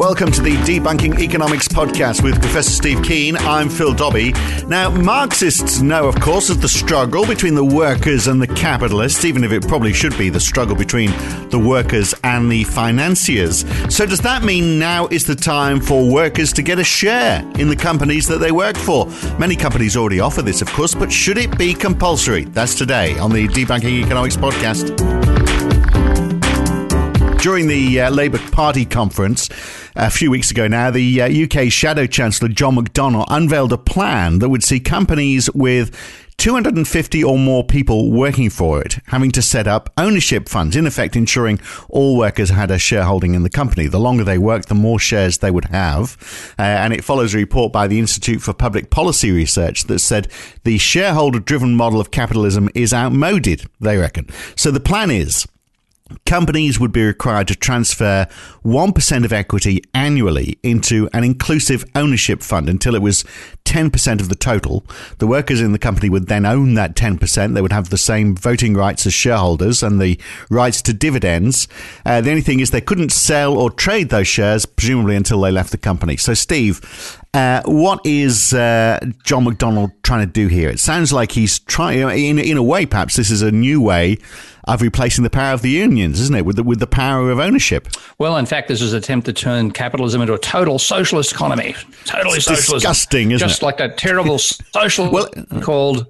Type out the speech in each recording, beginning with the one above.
Welcome to the Debunking Economics podcast with Professor Steve Keen. I'm Phil Dobby. Now, Marxists know, of course, of the struggle between the workers and the capitalists, even if it probably should be the struggle between the workers and the financiers. So, does that mean now is the time for workers to get a share in the companies that they work for? Many companies already offer this, of course, but should it be compulsory? That's today on the Debunking Economics podcast. During the uh, Labour Party conference a few weeks ago now, the uh, UK Shadow Chancellor John McDonnell unveiled a plan that would see companies with 250 or more people working for it having to set up ownership funds, in effect ensuring all workers had a shareholding in the company. The longer they worked, the more shares they would have. Uh, and it follows a report by the Institute for Public Policy Research that said the shareholder driven model of capitalism is outmoded, they reckon. So the plan is companies would be required to transfer 1% of equity annually into an inclusive ownership fund until it was 10% of the total. The workers in the company would then own that 10%. They would have the same voting rights as shareholders and the rights to dividends. Uh, the only thing is they couldn't sell or trade those shares, presumably until they left the company. So, Steve, uh, what is uh, John McDonnell trying to do here? It sounds like he's trying, in, in a way, perhaps this is a new way of replacing the power of the unions, isn't it, with the, with the power of ownership? Well, in fact, this is an attempt to turn capitalism into a total socialist economy. Totally It's socialism. disgusting, isn't Just it? Just like that terrible social Well- called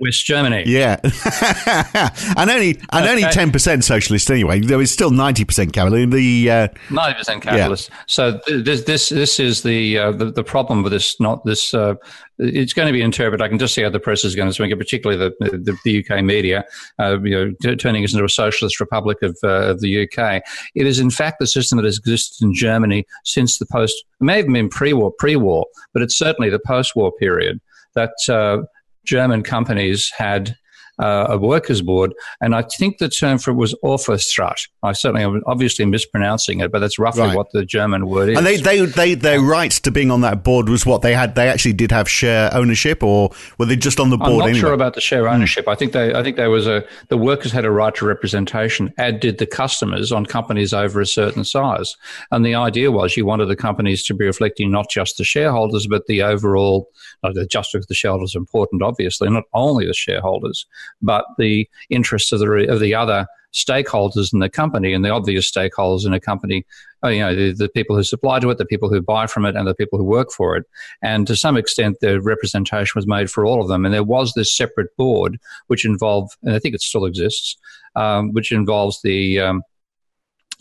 West Germany. Yeah, and only and only ten percent socialist anyway. There is still ninety percent capital. The uh, Ninety percent capitalist. So this this this is the uh, the, the problem with this. Not this. Uh, it's going to be interpreted. I can just see how the press is going to swing it, particularly the the, the UK media. Uh, you know, t- turning us into a socialist republic of uh, of the UK. It is in fact the system that has existed in Germany since the post. It may have been pre-war, pre-war, but it's certainly the post-war period that uh, German companies had uh, a workers' board, and I think the term for it was Aufsichtsrat. I certainly am obviously mispronouncing it, but that's roughly Right. what the German word is. and they, they they their rights to being on that board was what they had. They actually did have share ownership, or were they just on the board I'm not anyway? sure about the share ownership. I think they, I think there was a the workers had a right to representation, as did the customers on companies over a certain size. And the idea was you wanted the companies to be reflecting not just the shareholders, but the overall. uh, the the shareholders are important, obviously, not only the shareholders, but the interests of the of the other stakeholders in the company and the obvious stakeholders in a company uh, you know the, the people who supply to it the people who buy from it and the people who work for it. And to some extent the representation was made for all of them. And there was this separate board which involved and i think it still exists um, which involves the um,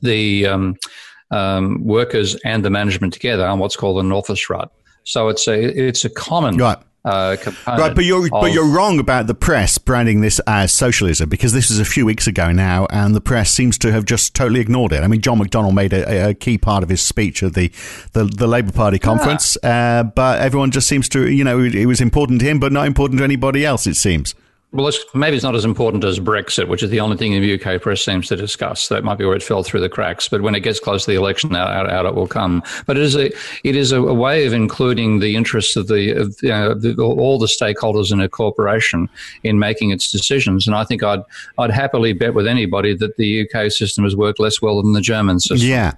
the um, um, workers and the management together on what's called an office rut. So it's a it's a common Right. Uh, component Right, but you're but you're wrong about the press branding this as socialism because this is a few weeks ago now, and the press seems to have just totally ignored it. I mean, John McDonnell made a, a key part of his speech at the the, the Labour Party conference, uh, but everyone just seems to, you know, it, it was important to him, but not important to anybody else. It seems. Well, it's, maybe it's not as important as Brexit, which is the only thing the UK press seems to discuss. That might be where it fell through the cracks. But when it gets close to the election, out, out, it will come. But it is a it is a way of including the interests of the, of, you know, the all the stakeholders in a corporation in making its decisions. And I think I'd I'd happily bet with anybody that the UK system has worked less well than the German system Yeah.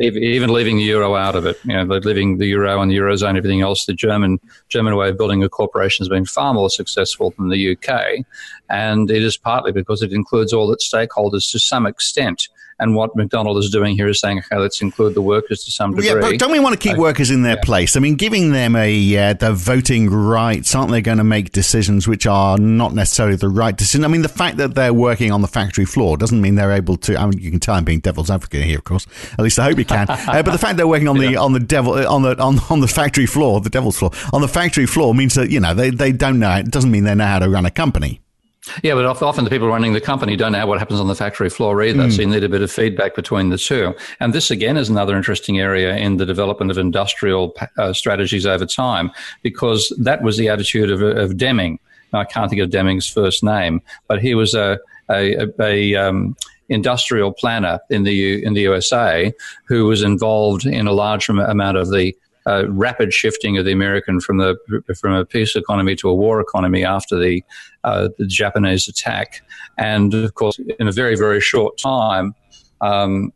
Ev- even leaving the euro out of it, you know, leaving the euro and the eurozone, everything else, the German German way of building a corporation has been far more successful than the UK, and it is partly because it includes all its stakeholders to some extent. And what McDonald is doing here is saying, okay, let's include the workers to some degree. Yeah, but don't we want to keep workers in their place? I mean, giving them a uh, the voting rights, aren't they going to make decisions which are not necessarily the right decision? I mean, the fact that they're working on the factory floor doesn't mean they're able to. I mean, you can tell I'm being devil's advocate here, of course. At least I hope you can. uh, but the fact they're working on the on the devil uh, on the on, on the factory floor, the devil's floor, on the factory floor means that you know they, they don't know. It doesn't mean they know how to run a company. Yeah, but often the people running the company don't know what happens on the factory floor either. Mm. So you need a bit of feedback between the two. And this again is another interesting area in the development of industrial uh, strategies over time, because that was the attitude of, of Deming. I can't think of Deming's first name, but he was a, a, a, a um, industrial planner in the in the USA who was involved in a large amount of the uh, rapid shifting of the American from the from a peace economy to a war economy after the, uh, the Japanese attack, and of course, in a very very short time. Um,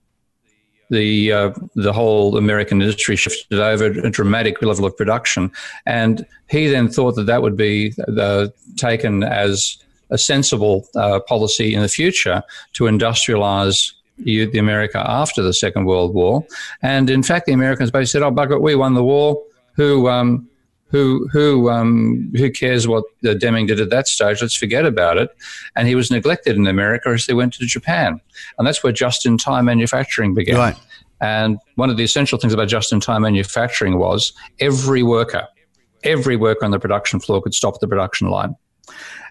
the uh, the whole American industry shifted over a dramatic level of production, and he then thought that that would be uh, taken as a sensible uh, policy in the future to industrialize the America after the Second World War. And in fact, the Americans basically said, "Oh, bugger, it, we won the war. Who um, who who um, who cares what Deming did at that stage? Let's forget about it." And he was neglected in America as they went to Japan, and that's where just-in-time manufacturing began. Right. And one of the essential things about just-in-time manufacturing was every worker, every worker on the production floor could stop the production line.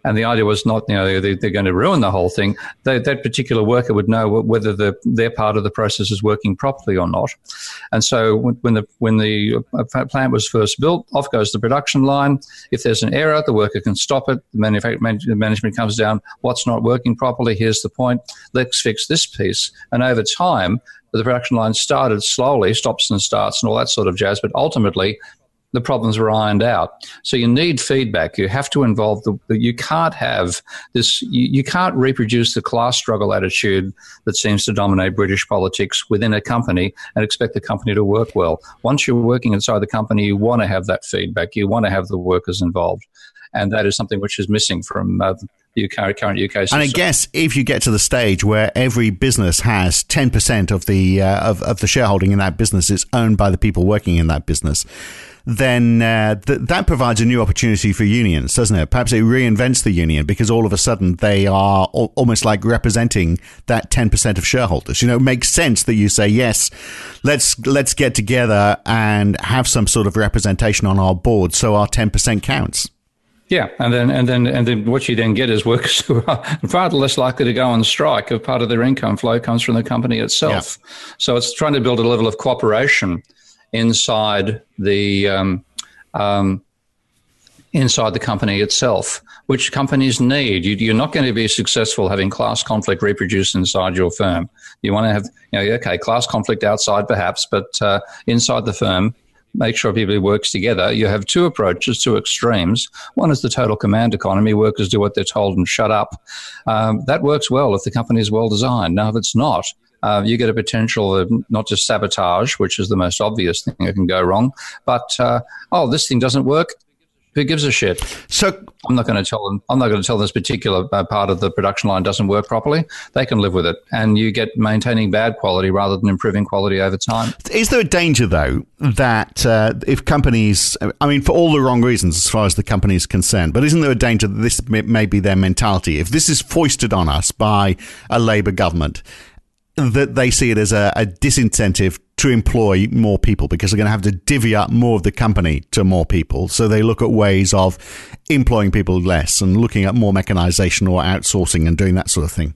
And the idea was not, you know, they, are going to ruin the whole thing. They, that particular worker would know whether the, their part of the process is working properly or not. And so when the, when the uh, plant was first built, off goes the production line. If there's an error, the worker can stop it. The management comes down. What's not working properly? Here's the point. Let's fix this piece. And over time, the production line started slowly, stops and starts and all that sort of jazz, but ultimately the problems were ironed out. So you need feedback. You have to involve the, you can't have this, you, you can't reproduce the class struggle attitude that seems to dominate British politics within a company and expect the company to work well. Once you're working inside the company, you want to have that feedback. You want to have the workers involved. And that is something which is missing from uh, the current, current UK system. And I guess if you get to the stage where every business has 10% of the, uh, of, of the shareholding in that business is owned by the people working in that business, then uh, th- that provides a new opportunity for unions, doesn't it? Perhaps it reinvents the union because all of a sudden they are al- almost like representing that 10% of shareholders. You know, it makes sense that you say, yes, let's, let's get together and have some sort of representation on our board so our 10% counts. Yeah, and then and then and then what you then get is workers who are far less likely to go on strike if part of their income flow comes from the company itself. Yeah. So it's trying to build a level of cooperation inside the um, um, inside the company itself, which companies need. You, are not going to be successful having class conflict reproduced inside your firm. You want to have, you know, okay, class conflict outside perhaps, but uh, inside the firm, make sure everybody works together. You have two approaches, two extremes. One is the total command economy. Workers do what they're told and shut up. Um, that works well if the company is well designed. Now, if it's not, uh, you get a potential of not just sabotage, which is the most obvious thing that can go wrong, but uh, oh, this thing doesn't work. Who gives a shit? So I'm not going to tell them. I'm not going to tell this particular uh, part of the production line doesn't work properly. They can live with it, and you get maintaining bad quality rather than improving quality over time. Is there a danger though that uh, if companies, I mean, for all the wrong reasons as far as the company is concerned, but isn't there a danger that this may be their mentality? If this is foisted on us by a Labour government, that they see it as a, a, disincentive to employ more people because they're going to have to divvy up more of the company to more people. So they look at ways of employing people less and looking at more mechanization or outsourcing and doing that sort of thing.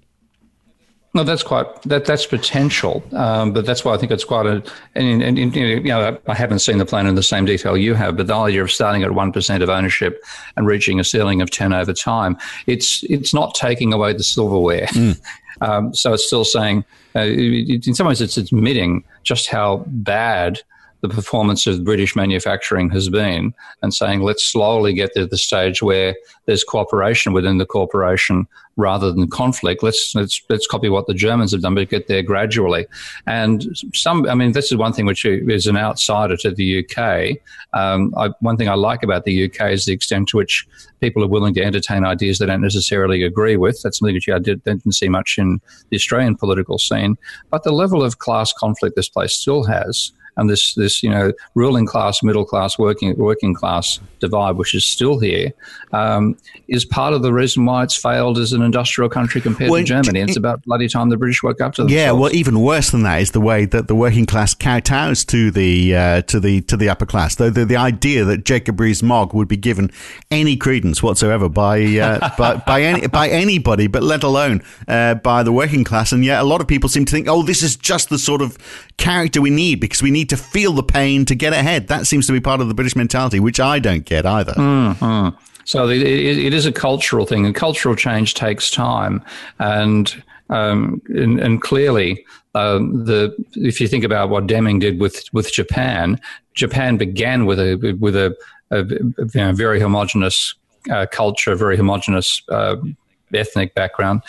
No, that's quite that. That's potential, um, but that's why I think it's quite a. And, and, and, you know, I haven't seen the plan in the same detail you have, but the idea of starting at one percent of ownership and reaching a ceiling of ten over time, it's it's not taking away the silverware. Mm. Um, so it's still saying, uh, in some ways, it's admitting just how bad the performance of British manufacturing has been and saying, let's slowly get to the stage where there's cooperation within the corporation rather than conflict. Let's, let's, let's copy what the Germans have done, but get there gradually. And some, I mean, this is one thing which is an outsider to the UK. Um, I, one thing I like about the UK is the extent to which people are willing to entertain ideas they don't necessarily agree with. That's something which I did, didn't see much in the Australian political scene. But the level of class conflict this place still has and this this you know ruling class, middle class, working working class divide, which is still here, um, is part of the reason why it's failed as an industrial country compared well, to Germany. It, it's about bloody time the British woke up to themselves. Yeah, well, even worse than that is the way that the working class kowtows to the uh, to the to the upper class. The, the, the idea that Jacob Rees-Mogg would be given any credence whatsoever by uh, by by, any, by anybody, but let alone uh, by the working class, and yet a lot of people seem to think, oh, this is just the sort of character we need because we need to feel the pain to get ahead. That seems to be part of the British mentality, which I don't get either. Mm-hmm. So it, it is a cultural thing, and cultural change takes time. And um, and, and, clearly, um, the if you think about what Deming did with with Japan, Japan began with a with a, a, a you know, very homogenous uh, culture, very homogenous uh, ethnic background,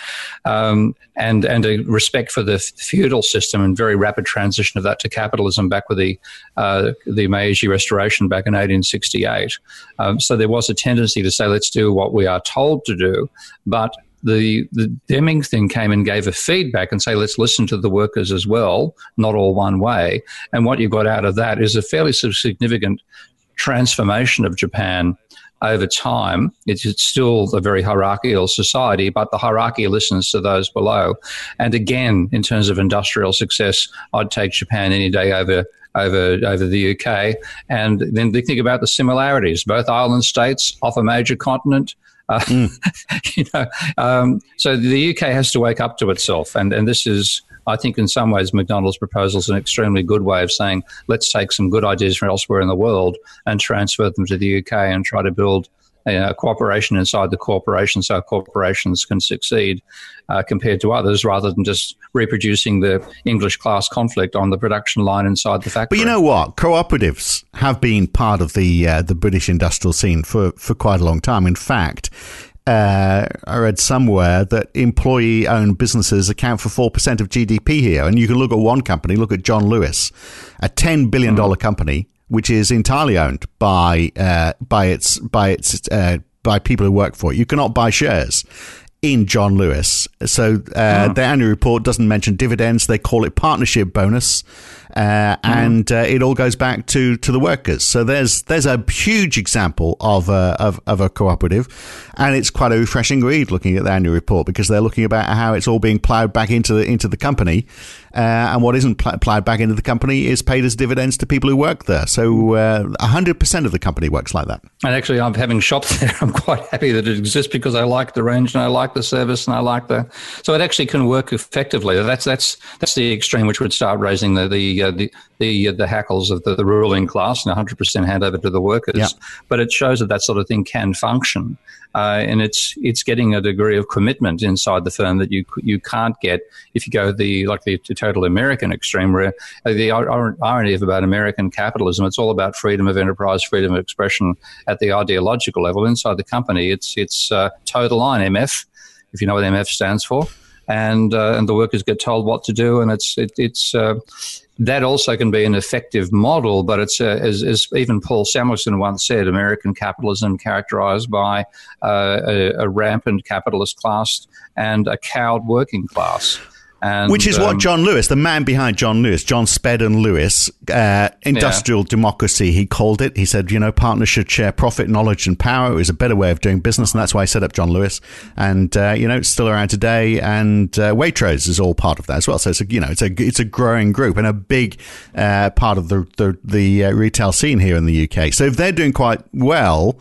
um, and and a respect for the feudal system and very rapid transition of that to capitalism back with the uh, the Meiji Restoration back in 1868. Um, so there was a tendency to say, let's do what we are told to do, but the, the Deming thing came and gave a feedback and say, let's listen to the workers as well, not all one way. And what you got out of that is a fairly significant transformation of Japan over time, it's still a very hierarchical society, but the hierarchy listens to those below. And again, in terms of industrial success, I'd take Japan any day over over over the UK. And then think about the similarities. Both island states off a major continent. Uh, mm. you know, um, so the UK has to wake up to itself, and and this is I think in some ways McDonald's proposal is an extremely good way of saying let's take some good ideas from elsewhere in the world and transfer them to the UK and try to build a cooperation inside the corporation so corporations can succeed uh, compared to others rather than just reproducing the English class conflict on the production line inside the factory. But you know what? Cooperatives have been part of the uh, the British industrial scene for, for quite a long time. In fact, uh, I read somewhere that employee owned businesses account for 4% of GDP here. And you can look at one company, look at John Lewis, a $10 billion mm. company, which is entirely owned by, uh, by its, by its, uh, by people who work for it. You cannot buy shares in John Lewis. So uh, mm. their annual report doesn't mention dividends. They call it partnership bonus uh, mm. and uh, it all goes back to, to the workers. So there's there's a huge example of a, of, of a cooperative, and it's quite a refreshing read looking at the annual report because they're looking about how it's all being ploughed back into the into the company, uh, and what isn't pl- ploughed back into the company is paid as dividends to people who work there. So uh, hundred percent of the company works like that. And actually, I'm having shops there. I'm quite happy that it exists because I like the range and I like the service and I like the. So it actually can work effectively. That's that's that's the extreme which would start raising the the uh, the the, uh, the hackles of the, the, ruling class and 100% hand over to the workers. Yeah. But it shows that that sort of thing can function, uh, and it's it's getting a degree of commitment inside the firm that you you can't get if you go the like the, the total American extreme, where uh, the irony of about American capitalism, it's all about freedom of enterprise, freedom of expression at the ideological level. Inside the company, it's it's uh, total line MF, if you know what MF stands for and uh, and the workers get told what to do, and it's it, it's uh, that also can be an effective model, but it's uh, as, as, even Paul Samuelson once said, American capitalism characterized by uh, a, a, rampant capitalist class and a cowed working class. And, Which is um, what John Lewis, the man behind John Lewis, John Spedan Lewis, uh, industrial yeah. democracy, he called it. He said, you know, partnership share profit, knowledge, and power. It was a better way of doing business, and that's why I set up John Lewis. And uh, you know, it's still around today. And uh, Waitrose is all part of that as well. So it's a you know, it's a it's a growing group and a big uh, part of the the, the uh, retail scene here in the UK. So if they're doing quite well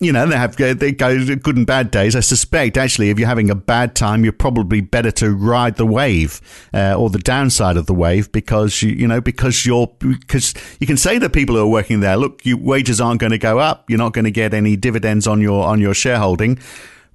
you know, they have they go good and bad days. I suspect actually, if you're having a bad time, you're probably better to ride the wave uh, or the downside of the wave because you you know because you're because you can say to people who are working there, look, your wages aren't going to go up. You're not going to get any dividends on your on your shareholding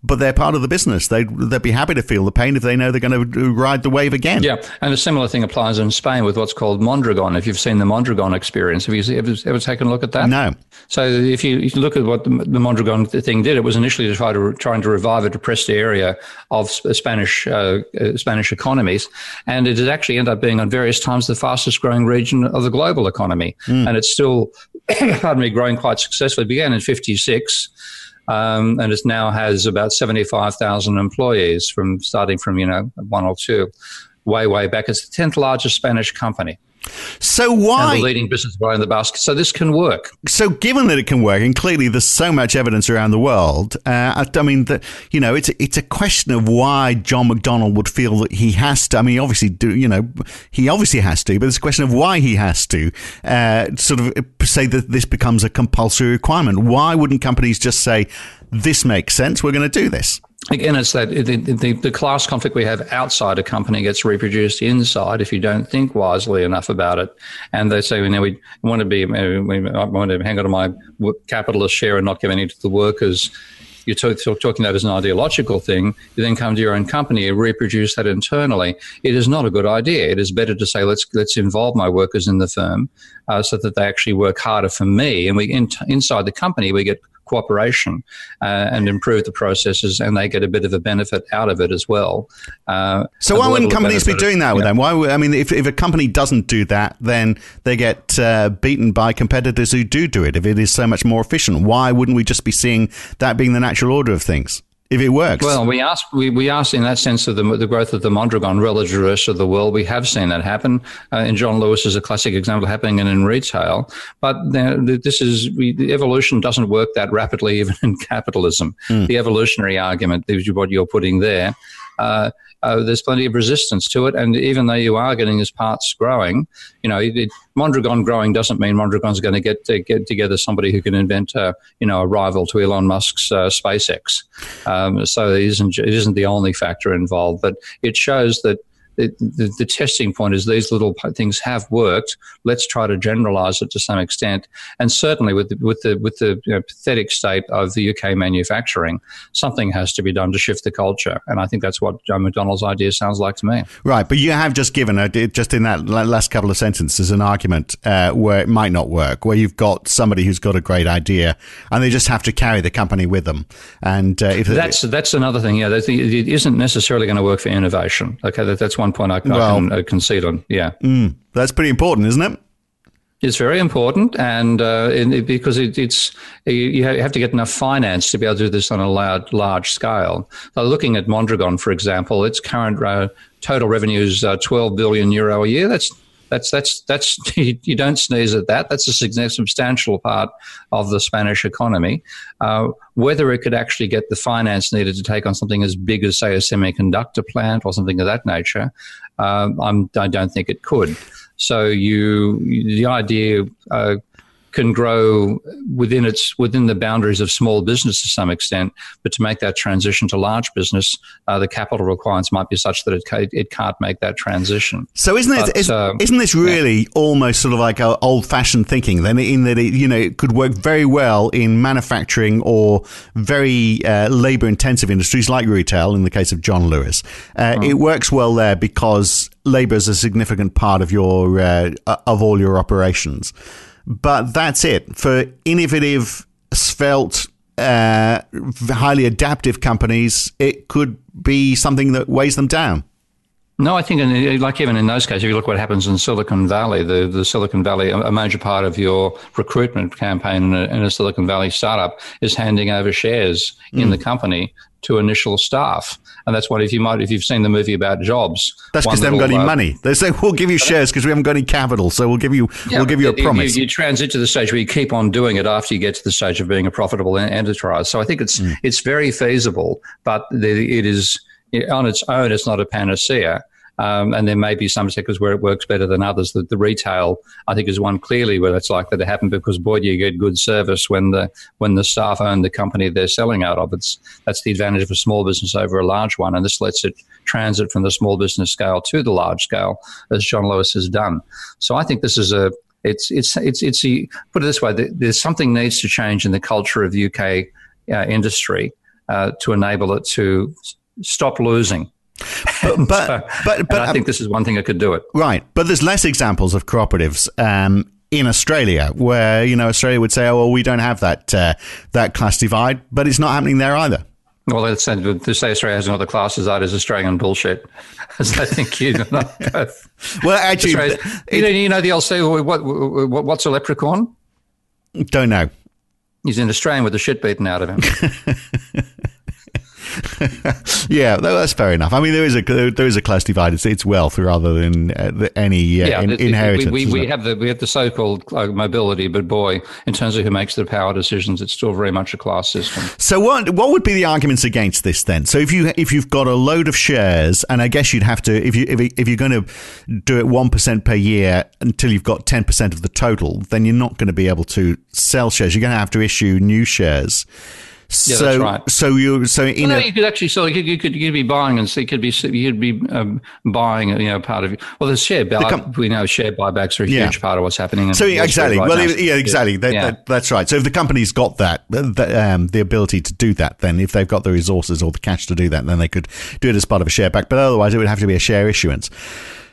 but they're part of the business. They'd, they'd be happy to feel the pain if they know they're going to ride the wave again. Yeah, and a similar thing applies in Spain with what's called Mondragon. If you've seen the Mondragon experience, have you ever, ever taken a look at that? No. So if you, if you look at what the, the, Mondragon thing did, it was initially to try to trying to revive a depressed area of Spanish uh, Spanish economies, and it has actually ended up being on various times the fastest growing region of the global economy, mm. and it's still, pardon me, growing quite successfully. It began in '56 um, and it now has about 75,000 employees from starting from, you know, one or two. way, way back. It's the 10th largest Spanish company. So why and the leading business in the basket? So this can work. So given that it can work, and clearly there's so much evidence around the world, uh, I, I, mean, that you know, it's it's a question of why John McDonnell would feel that he has to. I mean, obviously, do you know, he obviously has to, but it's a question of why he has to uh, sort of say that this becomes a compulsory requirement. Why wouldn't companies just say, "This makes sense. We're going to do this"? Again, it's that the, the, the, class conflict we have outside a company gets reproduced inside if you don't think wisely enough about it. And they say, you know, we want to be, we want to hang on to my capitalist share and not give any to the workers. You're talk, talking that as an ideological thing. You then come to your own company and reproduce that internally. It is not a good idea. It is better to say, let's let's involve my workers in the firm uh, so that they actually work harder for me. And we in, inside the company we get cooperation uh, and improve the processes, and they get a bit of a benefit out of it as well. Uh, so why wouldn't companies be doing that with yeah. them? Why? I mean, if, if a company doesn't do that, then they get uh, beaten by competitors who do do it. If it is so much more efficient, why wouldn't we just be seeing that being the natural order of things? If it works. Well, we asked, we, we asked in that sense of the, the growth of the Mondragon relative to the rest of the world. We have seen that happen. Uh, and John Lewis is a classic example happening in retail. But this is, we, the evolution doesn't work that rapidly even in capitalism. Mm. The evolutionary argument is what you're putting there. Uh, uh, there's plenty of resistance to it. And even though you are getting his parts growing, you know, it, Mondragon growing doesn't mean Mondragon's going to get to get together somebody who can invent, a, you know, a rival to Elon Musk's uh, SpaceX. Um, so it isn't it isn't the only factor involved, but it shows that the, the, testing point is these little things have worked. Let's try to generalize it to some extent. And certainly with the, with the, with the you know, pathetic state of the UK manufacturing, something has to be done to shift the culture. And I think that's what John McDonald's idea sounds like to me. Right. But you have just given, a, just in that last couple of sentences, an argument uh, where it might not work, where you've got somebody who's got a great idea and they just have to carry the company with them. And uh, if that's, that's another thing. Yeah. It isn't necessarily going to work for innovation. Okay. That, that's one one point I, well, I can uh, concede on. Yeah, mm, that's pretty important, isn't it? It's very important, and uh, it, because it, it's you have to get enough finance to be able to do this on a large, large scale. So looking at Mondragon, for example, its current uh, total revenues is uh, 12 billion euro a year. That's that's that's that's you don't sneeze at that. That's a substantial part of the Spanish economy. Uh, whether it could actually get the finance needed to take on something as big as, say, a semiconductor plant or something of that nature, uh, I don't think it could. So you, the idea uh, can grow within its within the boundaries of small business to some extent. But to make that transition to large business, uh, the capital requirements might be such that it it can't make that transition. So isn't it? But, uh, isn't this really yeah. almost sort of like old fashioned thinking? Then in that it you know it could work very well in manufacturing or very uh, labor intensive industries like retail. In the case of John Lewis, mm. it works well there because labor is a significant part of your uh, of all your operations. But that's it. For innovative, svelte, uh, highly adaptive companies, it could be something that weighs them down. No, I think, in, like even in those cases, if you look what happens in Silicon Valley, the, the Silicon Valley, a major part of your recruitment campaign in a, in a Silicon Valley startup is handing over shares mm. in the company to initial staff. And that's what if you might if you've seen the movie about jobs. That's because they haven't got any uh, money. They say we'll give you shares because we haven't got any capital, so we'll give you yeah, we'll give you a promise. You, you, transit to the stage where you keep on doing it after you get to the stage of being a profitable enterprise. So I think it's mm. it's very feasible, but it is on its own. It's not a panacea. Um, and there may be some sectors where it works better than others. The, the retail, I think, is one clearly where it's likely to happen because boy, do you get good service when the when the staff own the company they're selling out of. It's that's the advantage of a small business over a large one, and this lets it transit from the small business scale to the large scale, as John Lewis has done. So I think this is a it's it's it's it's a, put it this way: there's something needs to change in the culture of UK uh, industry uh, to enable it to stop losing but but so, but, but I think this is one thing that could do it. Right, but there's less examples of cooperatives. Um, in Australia, where you know Australia would say, "Oh, well, we don't have that uh, that class divide," but it's not happening there either. Well, say, to say Australia has another class divide is Australian bullshit. As I think you know. well, actually, you know, you know the old say, what, what, what's a leprechaun? Don't know. He's in Australian with the shit beaten out of him. yeah, that's fair enough. I mean, there is a there is a class divide. It's, it's wealth rather than uh, any uh, yeah, in, inheritance. We, we, we have the we have the so-called uh, mobility, but boy, in terms of who makes the power decisions, it's still very much a class system. So what what would be the arguments against this then? So if you if you've got a load of shares, and I guess you'd have to if you if, if you're going to do it one percent per year until you've got ten percent of the total, then you're not going to be able to sell shares. You're going to have to issue new shares. Yeah, so, that's right. So you, so you well, know, you could actually, so you could, you could, be buying and see, could be, you could be um, buying, you know, part of. Well, the share buy, com- we know share buybacks are a yeah. huge part of what's happening. So exactly, right well, now. yeah, exactly. That, yeah. That, that's right. So if the company's got that, the, um, the ability to do that, then if they've got the resources or the cash to do that, then they could do it as part of a share back. But otherwise, it would have to be a share issuance.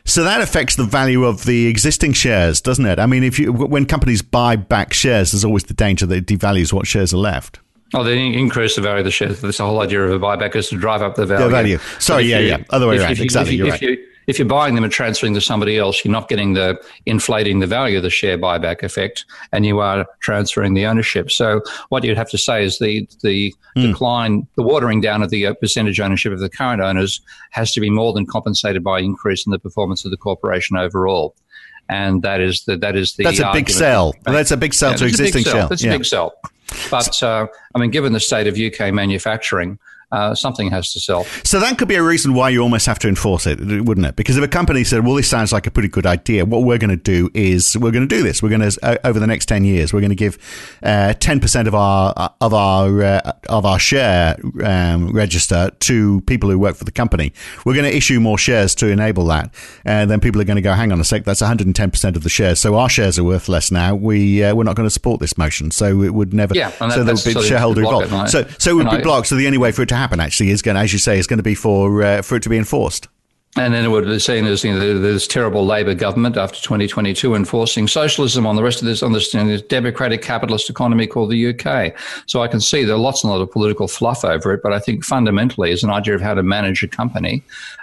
So that affects the value of the existing shares, doesn't it? I mean, if you when companies buy back shares, there's always the danger that it devalues what shares are left. Oh, they increase the value of the shares. This whole idea of a buyback is to drive up the value. The value. Sorry, yeah, you, yeah. Other way around. If, exactly. If, you're right. You, if you're buying them and transferring to somebody else, you're not getting the inflating the value of the share buyback effect, and you are transferring the ownership. So what you'd have to say is the the mm. decline, the watering down of the uh, percentage ownership of the current owners has to be more than compensated by increase in the performance of the corporation overall and that is the that is the that's a big sell. That's a big sell yeah, to existing sell. That's yeah. a big sell. But uh, I mean, given the state of UK manufacturing, uh, something has to sell. So that could be a reason why you almost have to enforce it, wouldn't it? Because if a company said, "Well, this sounds like a pretty good idea," what we're going to do is we're going to do this. We're going to uh, over the next ten years, we're going to give uh, ten percent of our of our uh, of our share um, register to people who work for the company. We're going to issue more shares to enable that, and then people are going to go, "Hang on a sec, that's one hundred and ten percent of the shares, so our shares are worth less now. We uh, we're not going to support this motion, so it would never. Yeah, so there would be shareholder revolt. So so it would be blocked. So the only way for it to happen actually is going, as you say, is going to be for uh, for it to be enforced. And then it would be seen as you know, this terrible Labor government after 2022 enforcing socialism on the rest of this on this, you know, this democratic capitalist economy called the UK. So I can see there are lots and lots of political fluff over it, but I think fundamentally is an idea of how to manage a company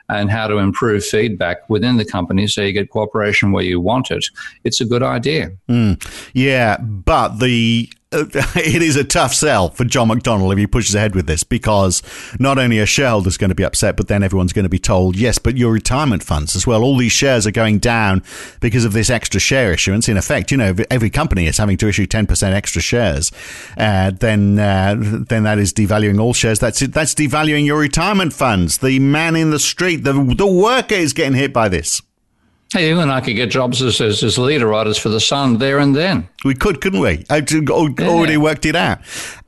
and how to improve feedback within the company so you get cooperation where you want it. It's a good idea. Mm, yeah, but the it is a tough sell for John McDonnell if he pushes ahead with this because not only are shareholders going to be upset, but then everyone's going to be told, yes, but your retirement funds as well. All these shares are going down because of this extra share issuance. In effect, you know, every company is having to issue 10% extra shares. Uh, then, uh, then that is devaluing all shares. That's it. That's devaluing your retirement funds. The man in the street, the, the worker is getting hit by this. Hey, you and I could get jobs as, as, as leader writers for the Sun there and then. We could, couldn't we? I already yeah. worked it out.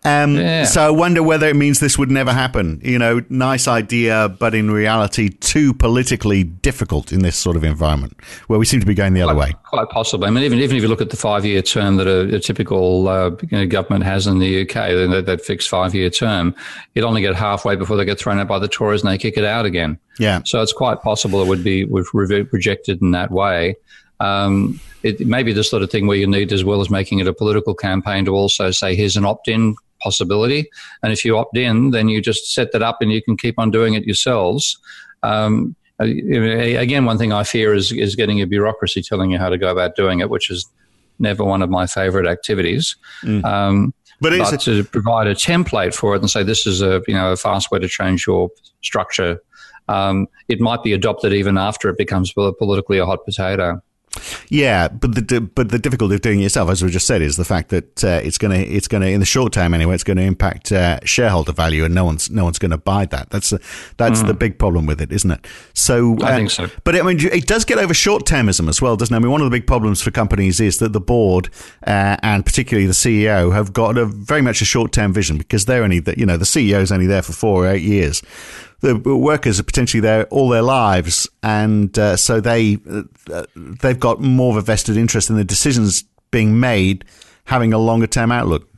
Um, yeah. So I wonder whether it means this would never happen. You know, nice idea, but in reality, too politically difficult in this sort of environment where we seem to be going the other way. Quite possibly. I mean, even, even if you look at the five year term that a, a typical uh, you know, government has in the UK, that, that fixed five year term, it only get halfway before they get thrown out by the Tories and they kick it out again. Yeah. So it's quite possible it would be rejected in that way. Um, it may be the sort of thing where you need, as well as making it a political campaign, to also say, here's an opt in possibility. And if you opt in, then you just set that up and you can keep on doing it yourselves. Um, again, one thing I fear is, is getting a bureaucracy telling you how to go about doing it, which is never one of my favorite activities. Mm. Um, but, but to provide a template for it and say this is a you know a fast way to change your structure, um, it might be adopted even after it becomes politically a hot potato. Yeah, but the but the difficulty of doing it yourself, as we just said, is the fact that uh, it's going to it's going to in the short term anyway, it's going to impact uh, shareholder value, and no one's no one's going to buy that. That's that's mm. the big problem with it, isn't it? So I think so. But I mean, it does get over short termism as well, doesn't it? I mean, one of the big problems for companies is that the board uh, and particularly the CEO have got a very much a short term vision because they're only the, you know the CEO is only there for four or eight years the workers are potentially there all their lives, and uh, so they uh, they've got more of a vested interest in the decisions being made, having a longer term outlook.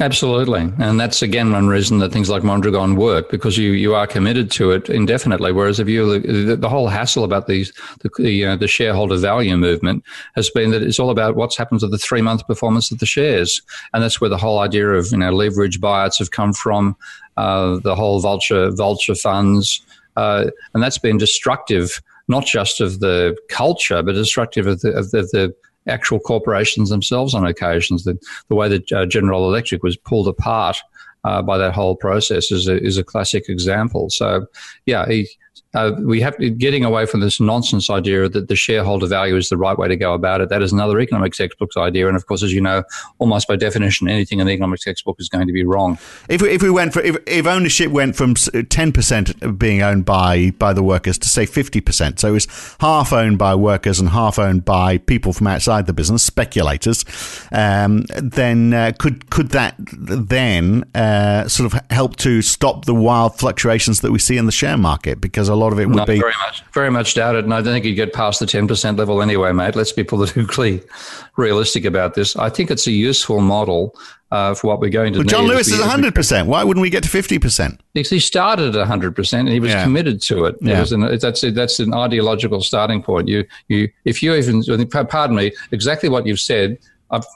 Absolutely. And that's again one reason that things like Mondragon work because you, you are committed to it indefinitely. Whereas if you, the, the whole hassle about these, the, the, uh, the, shareholder value movement has been that it's all about what's happened to the three month performance of the shares. And that's where the whole idea of, you know, leverage buyouts have come from, uh, the whole vulture, vulture funds. Uh, and that's been destructive, not just of the culture, but destructive of the, of the, the actual corporations themselves on occasions. The, the way that uh, General Electric was pulled apart uh, by that whole process is a, is a classic example. So, yeah, he, uh, we have to, getting away from this nonsense idea that the shareholder value is the right way to go about it. That is another economics textbook's idea, and of course, as you know, almost by definition, anything in the economics textbook is going to be wrong. If we, if we went for if, if ownership went from ten percent being owned by by the workers to say fifty percent, so it was half owned by workers and half owned by people from outside the business, speculators, um, then uh, could could that then uh, sort of help to stop the wild fluctuations that we see in the share market because a lot of it would be very much, very much doubted, and I don't think you'd get past the ten percent level anyway, mate. Let's be politically realistic about this. I think it's a useful model uh, for what we're going to well. John Lewis is 100%. Why wouldn't we get to 50%? Because he started at 100% and he was yeah. committed to it. Yeah. it an, that's, a, that's an ideological starting point. You, you, if you even, pardon me, exactly what you've said,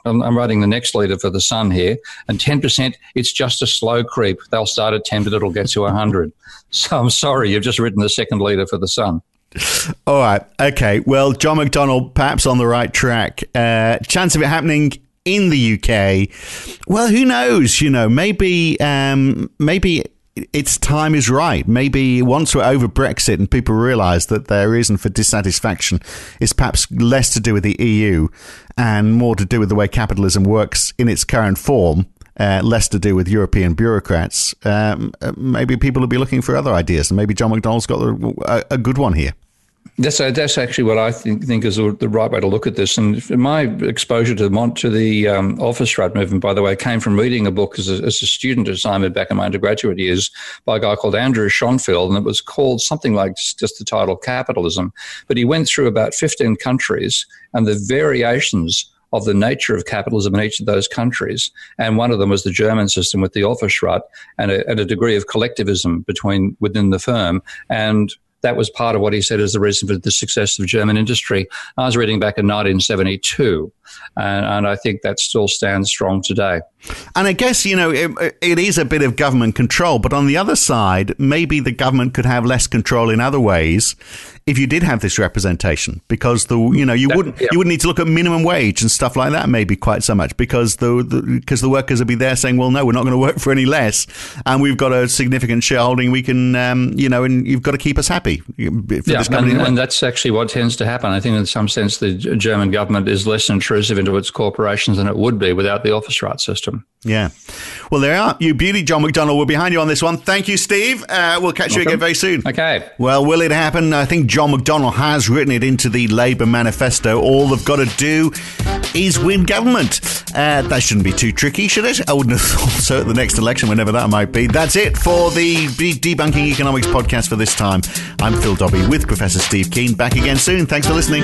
I'm writing the next leader for the Sun here, and 10%, it's just a slow creep. They'll start at 10, but it'll get to 100. So I'm sorry, you've just written the second leader for the Sun. All right. Okay. Well, John McDonald, perhaps on the right track. Uh, chance of it happening in the UK. Well, who knows? You know, maybe, um, maybe its time is right. Maybe once we're over Brexit and people realise that their reason for dissatisfaction is perhaps less to do with the EU and more to do with the way capitalism works in its current form, uh, less to do with European bureaucrats, um, uh, maybe people will be looking for other ideas. And maybe John McDonnell's got a, a good one here. That's that's actually what I think, think is the right way to look at this. And my exposure to the to the um, office right movement, by the way, came from reading a book as a, as a student assignment back in my undergraduate years by a guy called Andrew Shonfield, and it was called something like just the title Capitalism. But he went through about fifteen countries and the variations of the nature of capitalism in each of those countries. And one of them was the German system with the Aufsichtsrat and a, and a degree of collectivism between within the firm. And that was part of what he said is the reason for the success of German industry. I was reading back in 1972, and, and I think that still stands strong today. And I guess, you know, it, it is a bit of government control, but on the other side, maybe the government could have less control in other ways if you did have this representation because the you know you wouldn't yeah. you wouldn't need to look at minimum wage and stuff like that maybe quite so much because the, the because the workers would be there saying well no we're not going to work for any less and we've got a significant shareholding we can um, you know and you've got to keep us happy yeah, and, and, that's actually what tends to happen. I think in some sense the German government is less intrusive into its corporations than it would be without the Aufsichtsrat system yeah well there are you beauty John McDonnell we're behind you on this one thank you Steve uh, we'll catch Welcome. you again very soon okay well will it happen I think John McDonnell has written it into the Labour manifesto. All they've got to do is win government. Uh, that shouldn't be too tricky, should it? I wouldn't have thought so at the next election, whenever that might be. That's it for the Debunking Economics podcast for this time. I'm Phil Dobby with Professor Steve Keen. Back again soon. Thanks for listening.